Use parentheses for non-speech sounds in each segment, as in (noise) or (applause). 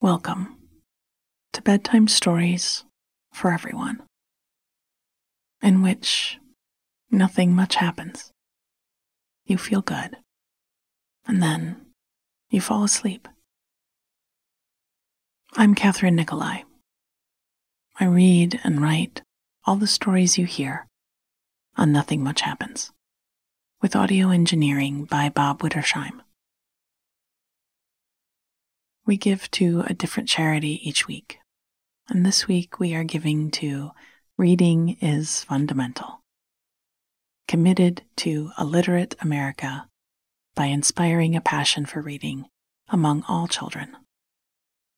Welcome to Bedtime Stories for Everyone, in which nothing much happens. You feel good, and then you fall asleep. I'm Kathryn Nicolai. I read and write all the stories you hear on Nothing Much Happens, with audio engineering by Bob Wittersheim. We give to a different charity each week, and this week we are giving to Reading is Fundamental, committed to a literate America by inspiring a passion for reading among all children.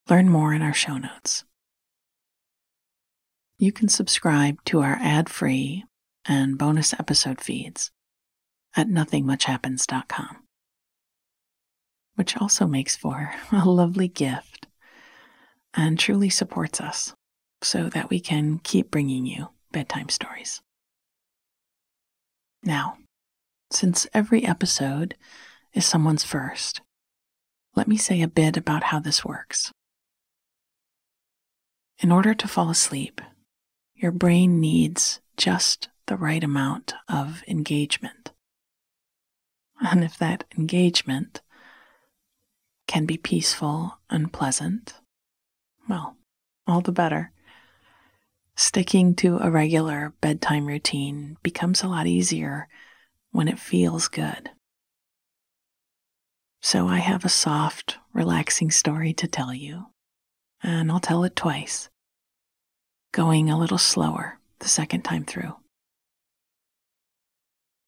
Learn more in our show notes. You can subscribe to our ad free and bonus episode feeds at nothingmuchhappens.com which also makes for (laughs) a lovely gift and truly supports us so that we can keep bringing you bedtime stories. Now, since every episode is someone's first, let me say a bit about how this works. In order to fall asleep, your brain needs just the right amount of engagement. And if that engagement can be peaceful and pleasant, well, all the better. Sticking to a regular bedtime routine becomes a lot easier when it feels good. So I have a soft, relaxing story to tell you, and I'll tell it twice, going a little slower the second time through.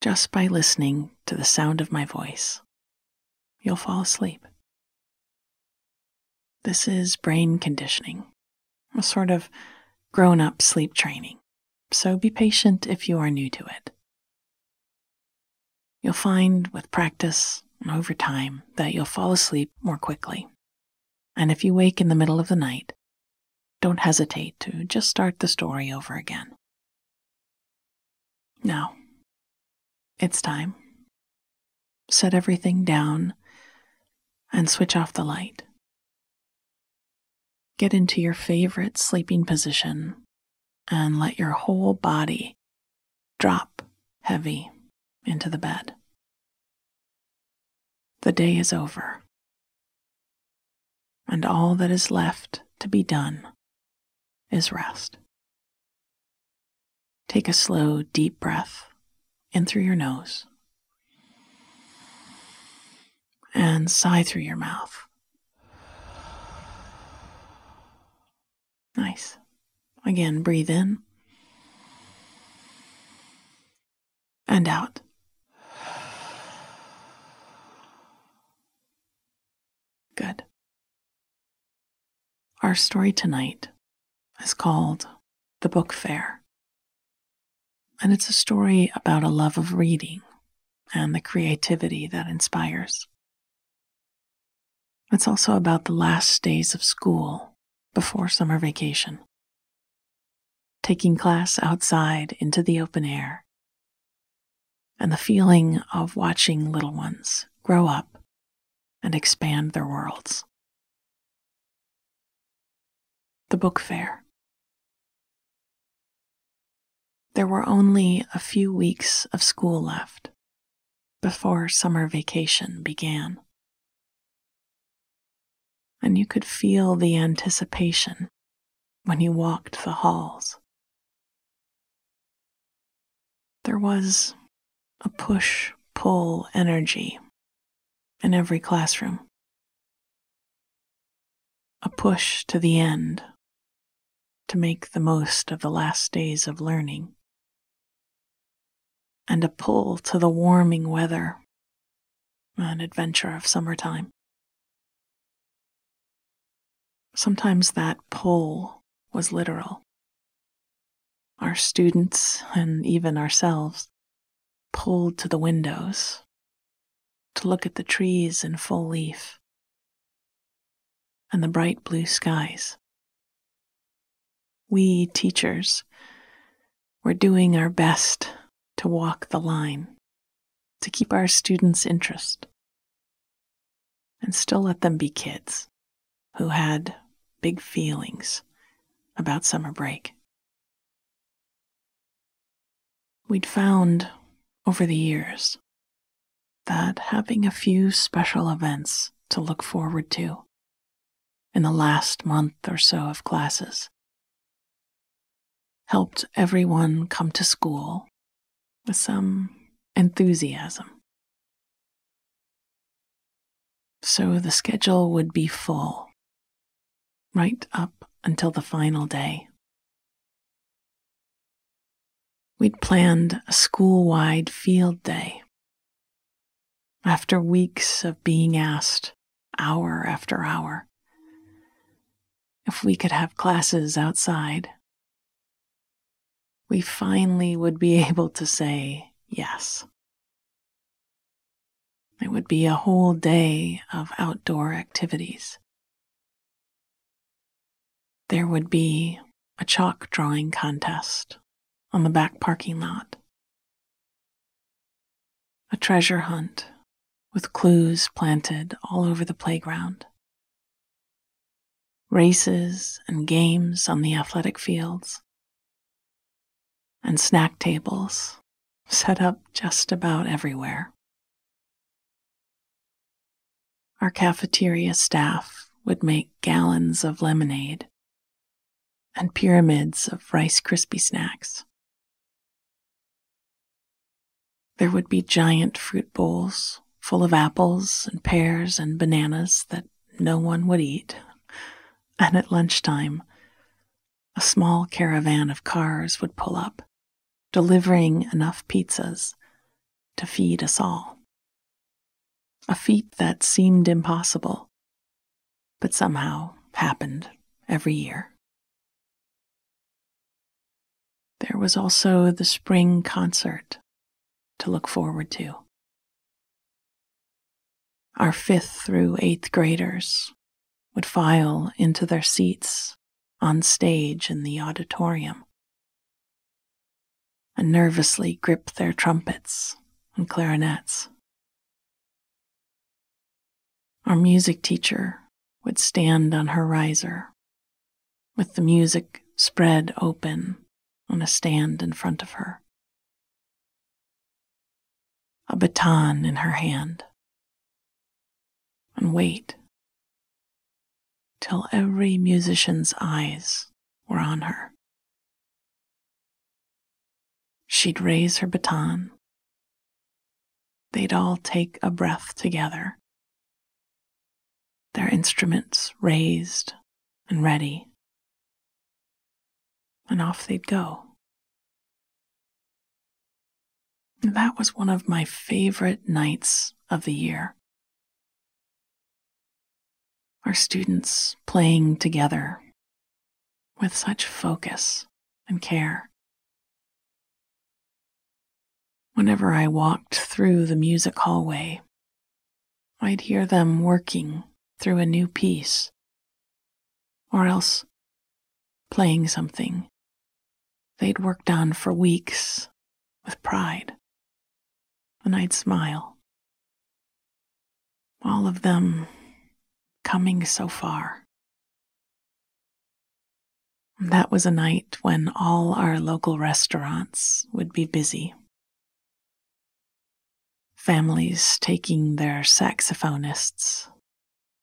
Just by listening to the sound of my voice, you'll fall asleep. This is brain conditioning, a sort of grown up sleep training, so be patient if you are new to it. You'll find with practice and over time that you'll fall asleep more quickly. And if you wake in the middle of the night, don't hesitate to just start the story over again. Now, it's time. Set everything down and switch off the light. Get into your favorite sleeping position and let your whole body drop heavy into the bed. The day is over, and all that is left to be done is rest. Take a slow, deep breath in through your nose and sigh through your mouth. Nice. Again, breathe in and out. Good. Our story tonight is called The Book Fair. And it's a story about a love of reading and the creativity that inspires. It's also about the last days of school before summer vacation. Taking class outside into the open air, and the feeling of watching little ones grow up and expand their worlds. The book fair. There were only a few weeks of school left before summer vacation began and you could feel the anticipation when you walked the halls. There was a push pull energy in every classroom, a push to the end to make the most of the last days of learning, and a pull to the warming weather, an adventure of summertime. Sometimes that pull was literal. Our students and even ourselves pulled to the windows to look at the trees in full leaf and the bright blue skies. We teachers were doing our best to walk the line, to keep our students' interest, and still let them be kids who had big feelings about summer break. We'd found over the years that having a few special events to look forward to in the last month or so of classes helped everyone come to school with some enthusiasm. So the schedule would be full right up until the final day. We'd planned a school wide field day. After weeks of being asked, hour after hour, if we could have classes outside, we finally would be (laughs) able to say yes. It would be a whole day of outdoor activities. There would be a chalk drawing contest on the back parking lot, a treasure hunt with clues planted all over the playground, races and games on the athletic fields, and snack tables set up just about everywhere. Our cafeteria staff would make gallons of lemonade and pyramids of Rice Krispie snacks. There would be giant fruit bowls full of apples and pears and bananas that no one would eat. And at lunchtime, a small caravan of cars would pull up, delivering enough pizzas to feed us all a feat that seemed impossible, but somehow happened every year. There was also the spring concert to look forward to. Our fifth through eighth graders would file into their seats on stage in the auditorium and nervously grip their trumpets and clarinets. Our music teacher would stand on her riser with the music spread open on a stand in front of her, a baton in her hand, and wait till every musician's eyes were on her. She'd raise her baton. They'd all take a breath together their instruments raised and ready, and off they'd go. that was one of my favorite nights of the year. Our students playing together with such focus and care. Whenever I walked through the music hallway, I'd hear them working through a new piece, or else playing something they'd worked on for weeks with pride. And I'd smile. All of them coming so far. That was a night when all our local restaurants would be busy. Families taking their saxophonists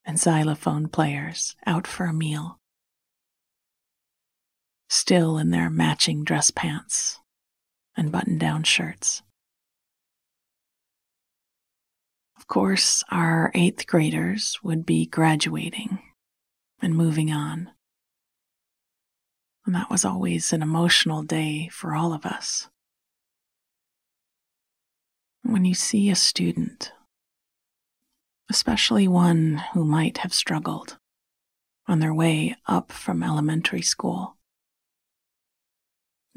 and xylophone players out for a meal, still in their matching dress pants and button down shirts. Of course, our eighth graders would be graduating and moving on. And that was always an emotional day for all of us. When you see a student especially one who might have struggled on their way up from elementary school.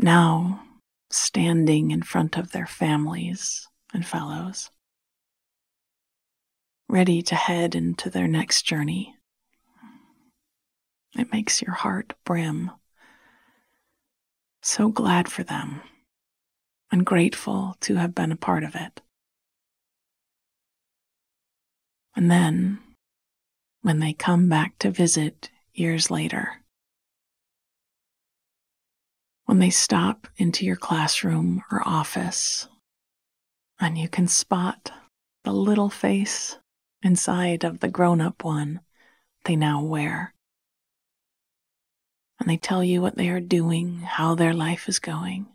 Now, standing in front of their families and fellows, ready to head into their next journey. It makes your heart brim. So glad for them and grateful to have been a part of it. And then, when they come back to visit years later. When they stop into your classroom or office, and you can spot the little face inside of the grown up one they now wear. And they tell you what they are doing, how their life is going.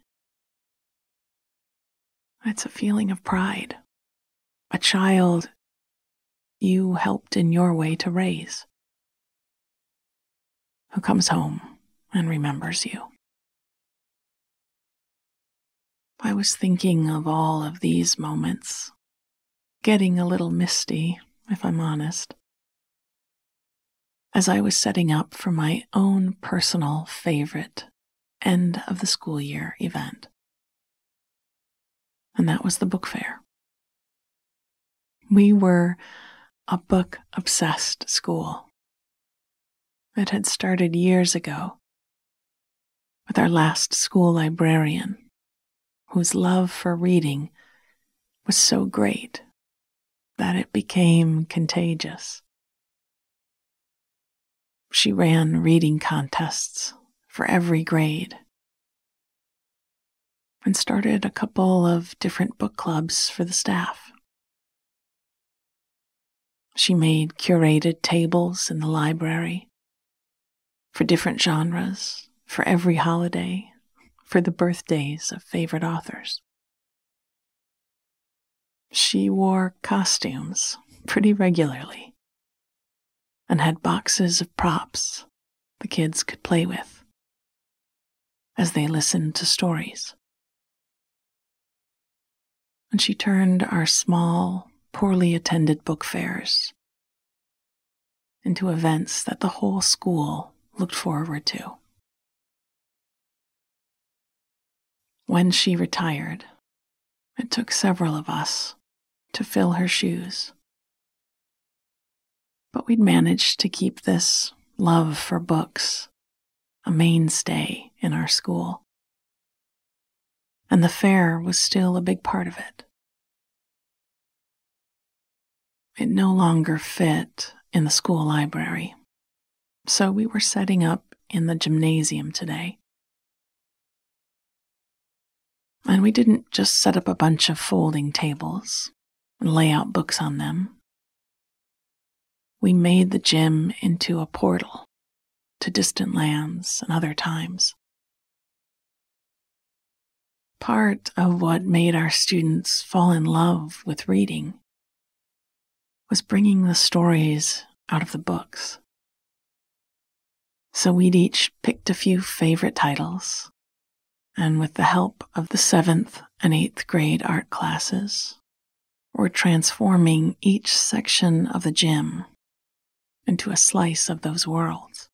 It's a feeling of pride. A child you helped in your way to raise, who comes home and remembers you. I was thinking of all of these moments, getting a little misty, if I'm honest, as I was setting up for my own personal favorite end of the school year event. And that was the book fair. We were a book obsessed school. It had started years ago with our last school librarian whose love for reading was so great that it became contagious. She ran reading contests for every grade and started a couple of different book clubs for the staff. She made curated tables in the library for different genres, for every holiday, for the birthdays of favorite authors. She wore costumes pretty regularly and had boxes of props the kids could play with as they listened to stories. And she turned our small, poorly attended book fairs into events that the whole school looked forward to. When she retired, it took several of us to fill her shoes. But we'd managed to keep this love for books a mainstay in our school. And the fair was still a big part of it. It no longer fit in the school library, so we were setting up in the gymnasium today. And we didn't just set up a bunch of folding tables and lay out books on them. We made the gym into a portal to distant lands and other times. Part of what made our students fall in love with reading was bringing the stories out of the books. So we'd each picked a few favorite titles and with the help of the seventh and eighth grade art classes, we're transforming each section of the gym into a slice of those worlds.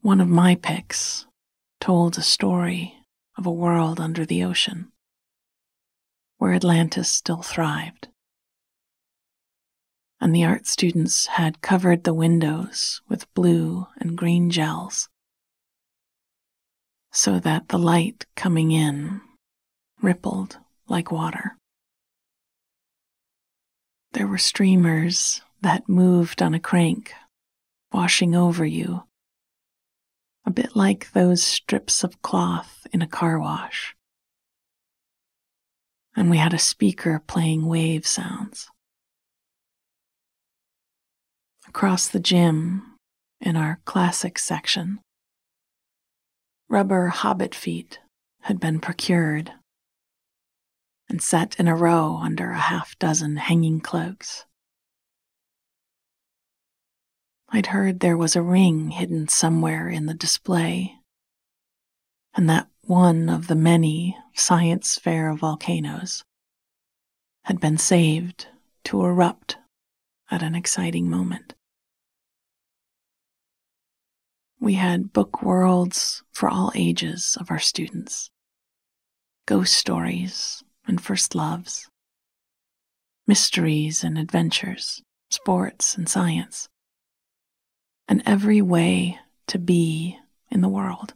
One of my picks told a story of a world under the ocean where Atlantis still thrived. And the art students had covered the windows with blue and green gels so that the light coming in rippled like water. There were streamers that moved on a crank, washing over you, a bit like those strips of cloth in a car wash. And we had a speaker playing wave sounds. Across the gym, in our classic section, Rubber hobbit feet had been procured and set in a row under a half dozen hanging cloaks. I'd heard there was a ring hidden somewhere in the display, and that one of the many science fair volcanoes had been saved to erupt at an exciting moment. We had book worlds for all ages of our students, ghost stories and first loves, mysteries and adventures, sports and science, and every way to be in the world.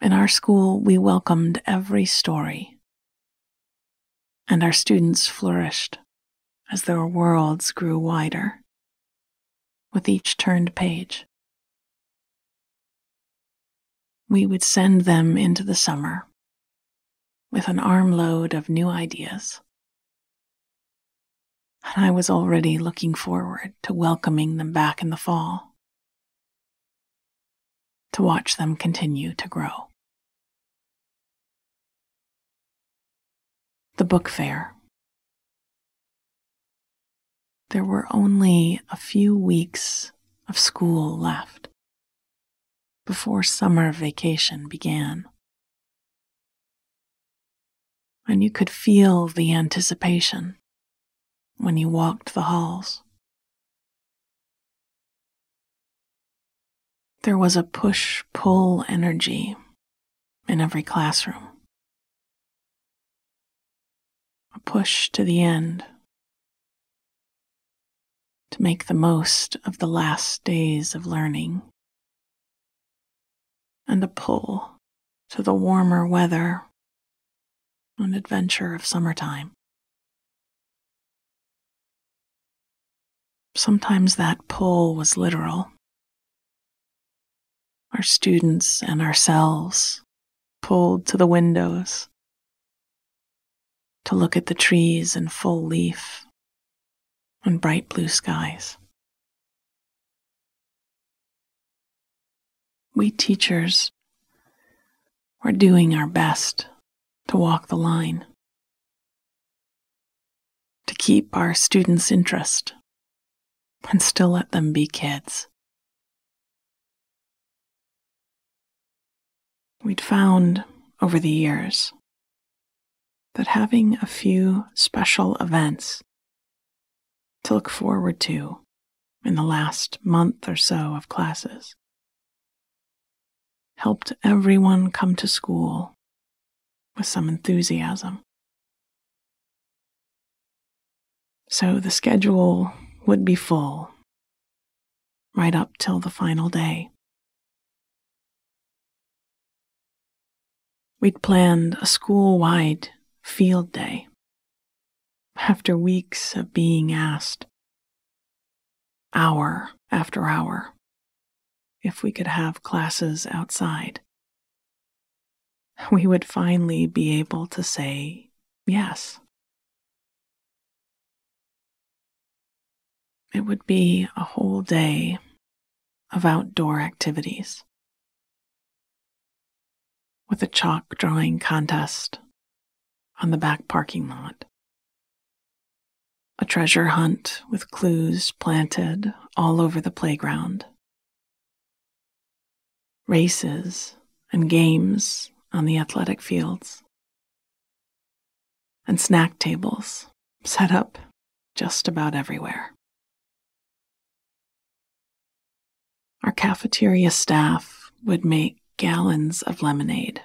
In our school, we welcomed every story, and our students flourished as their worlds grew wider with each turned page. We would send them into the summer with an armload of new ideas. And I was already looking forward to welcoming them back in the fall, to watch them continue to grow. The book fair. There were only a few weeks of school left before summer vacation began. And you could feel the anticipation when you walked the halls. There was a push pull energy in every classroom. A push to the end to make the most of the last days of learning, and a pull to the warmer weather, an adventure of summertime. Sometimes that pull was literal. Our students and ourselves pulled to the windows to look at the trees in full leaf and bright blue skies. We teachers were doing our best to walk the line, to keep our students' interest and still let them be kids. We'd found over the years that having a few special events to look forward to in the last month or so of classes helped everyone come to school with some enthusiasm. So the schedule would be full right up till the final day. We'd planned a school wide field day after weeks of being asked, hour after hour, if we could have classes outside. We would finally be able to say yes. It would be a whole day of outdoor activities with a chalk drawing contest on the back parking lot, a treasure hunt with clues planted all over the playground, races and games on the athletic fields, and snack tables set up just about everywhere. Our cafeteria staff would make gallons of lemonade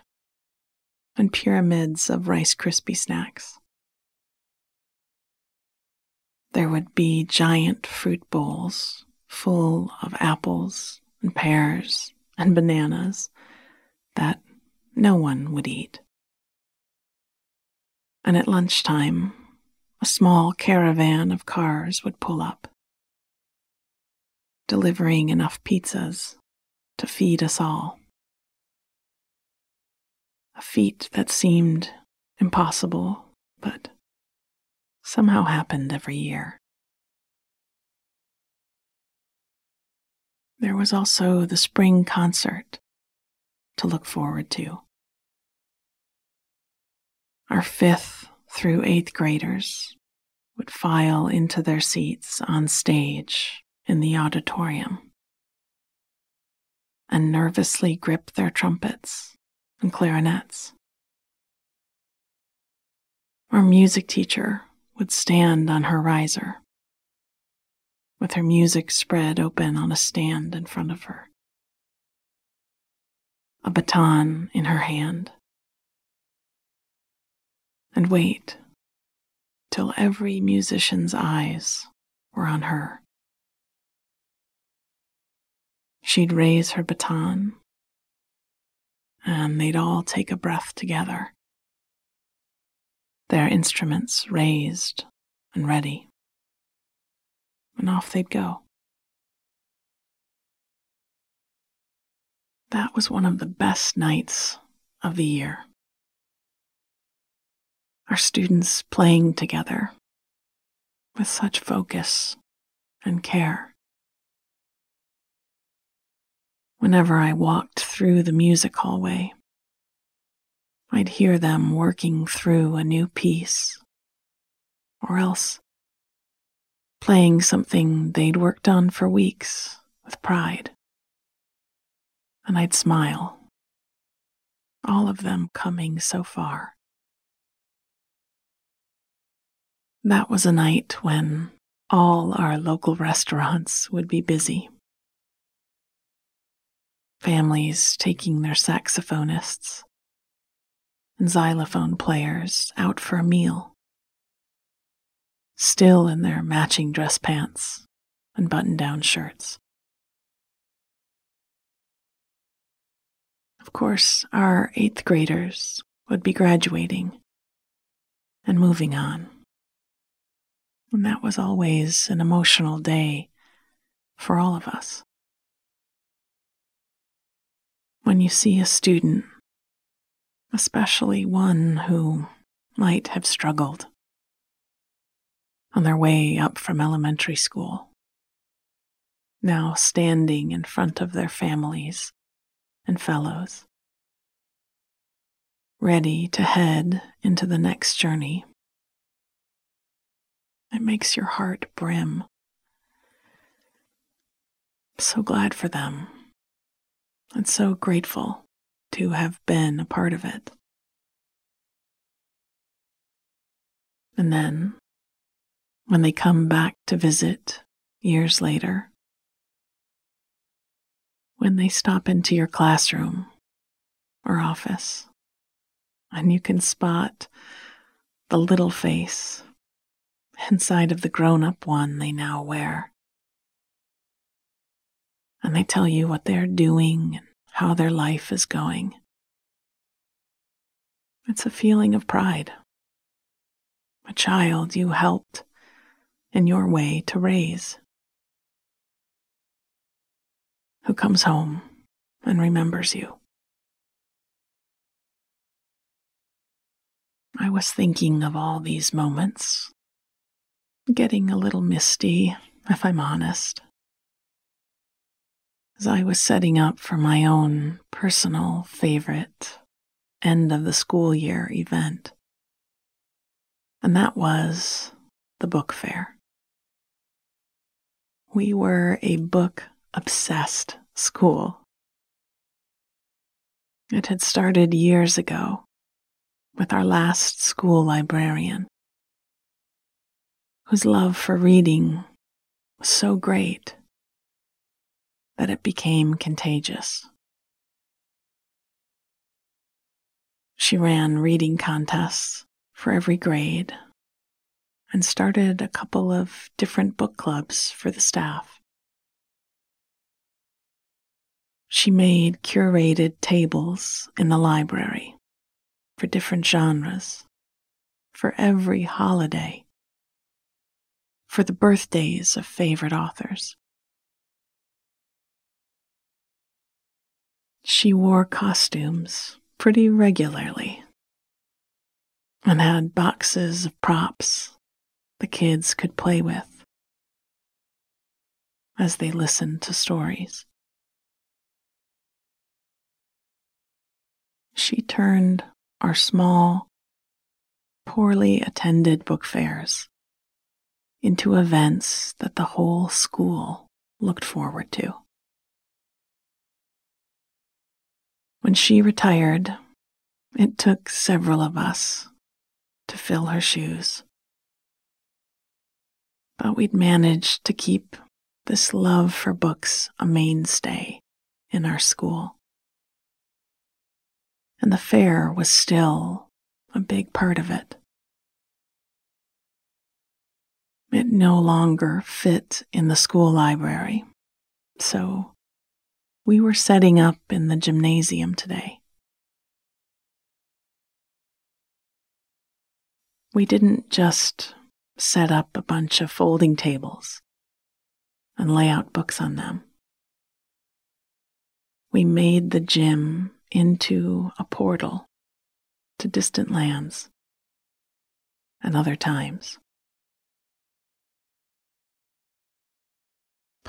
and pyramids of Rice Krispie snacks. There would be giant fruit bowls full of apples and pears and bananas that no one would eat. And at lunchtime, a small caravan of cars would pull up delivering enough pizzas to feed us all. A feat that seemed impossible, but somehow happened every year. There was also the spring concert to look forward to. Our fifth through eighth graders would file into their seats on stage in the auditorium and nervously grip their trumpets and clarinets. Our music teacher would stand on her riser with her music spread open on a stand in front of her, a baton in her hand, and wait till every musician's eyes were on her. She'd raise her baton, and they'd all take a breath together, their instruments raised and ready. And off they'd go. That was one of the best nights of the year. Our students playing together with such focus and care. Whenever I walked through the music hallway, I'd hear them working through a new piece, or else playing something they'd worked on for weeks with pride. And I'd smile, all of them coming so far. That was a night when all our local restaurants would be busy families taking their saxophonists and xylophone players out for a meal, still in their matching dress pants and button down shirts. Of course, our eighth graders would be graduating and moving on. And that was always an emotional day for all of us. when you see a student, especially one who might have struggled on their way up from elementary school, now standing in front of their families and fellows, ready to head into the next journey. It makes your heart brim. so glad for them and so grateful to have been a part of it. And then, when they come back to visit years later, when they stop into your classroom or office, and you can spot the little face inside of the grown up one they now wear and they tell you what they're doing and how their life is going. It's a feeling of pride. A child you helped in your way to raise, who comes home and remembers you. I was thinking of all these moments, getting a little misty, if I'm honest as I was setting up for my own personal favorite end of the school year event. And that was the book fair. We were a book obsessed school. It had started years ago with our last school librarian, whose love for reading was so great that it became contagious. She ran reading contests for every grade and started a couple of different book clubs for the staff. She made curated tables in the library for different genres, for every holiday, for the birthdays of favorite authors. She wore costumes pretty regularly and had boxes of props the kids could play with as they listened to stories. She turned our small, poorly attended book fairs into events that the whole school looked forward to. When she retired, it took several of us to fill her shoes. But we'd managed to keep this love for books a mainstay in our school. And the fair was still a big part of it. It no longer fit in the school library, so we were setting up in the gymnasium today. We didn't just set up a bunch of folding tables and lay out books on them. we made the gym into a portal to distant lands and other times.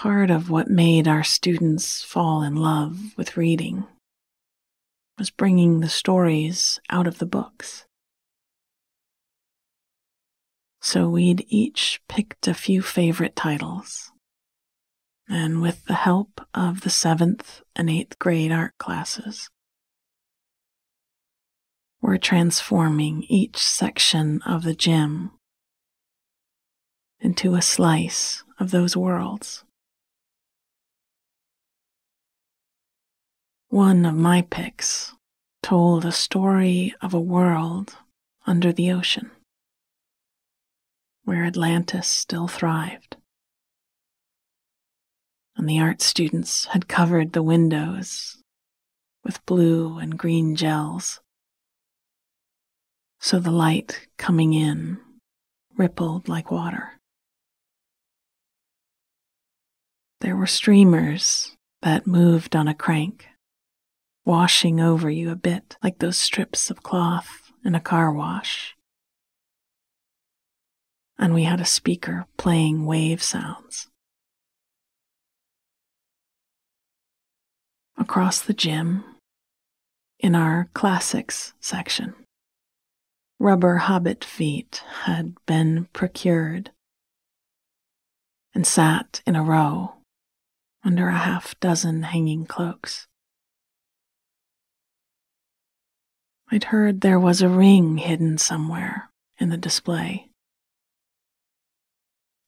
Part of what made our students fall in love with reading was bringing the stories out of the books. So we'd each picked a few favorite titles, and with the help of the seventh and eighth grade art classes, we're transforming each section of the gym into a slice of those worlds. One of my picks told a story of a world under the ocean where Atlantis still thrived. And the art students had covered the windows with blue and green gels so the light coming in rippled like water. There were streamers that moved on a crank, washing over you a bit like those strips of cloth in a car wash. And we had a speaker playing wave sounds. Across the gym, in our classics section, rubber hobbit feet had been procured and sat in a row under a half dozen hanging cloaks. I'd heard there was a ring hidden somewhere in the display,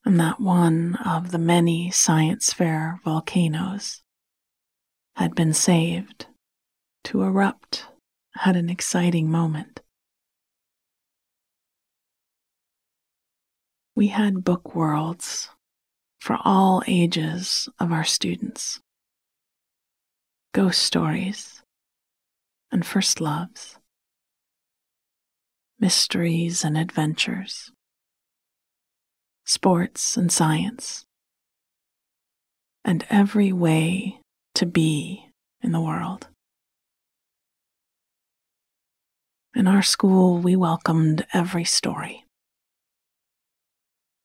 and that one of the many science fair volcanoes had been saved to erupt at an exciting moment. we had book worlds for all ages of our students ghost stories and first loves, mysteries and adventures, sports and science, and every way to be in the world. In our school, we welcomed every story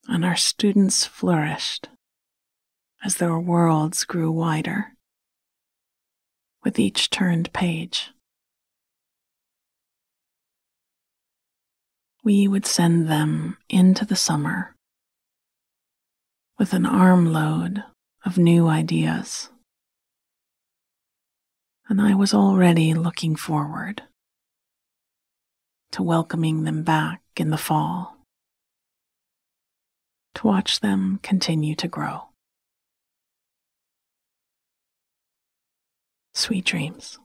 and our students flourished as their worlds grew wider with each turned page. We would send them into the summer with an armload of new ideas. And I was already looking forward to welcoming them back in the fall to watch them continue to grow. Sweet dreams.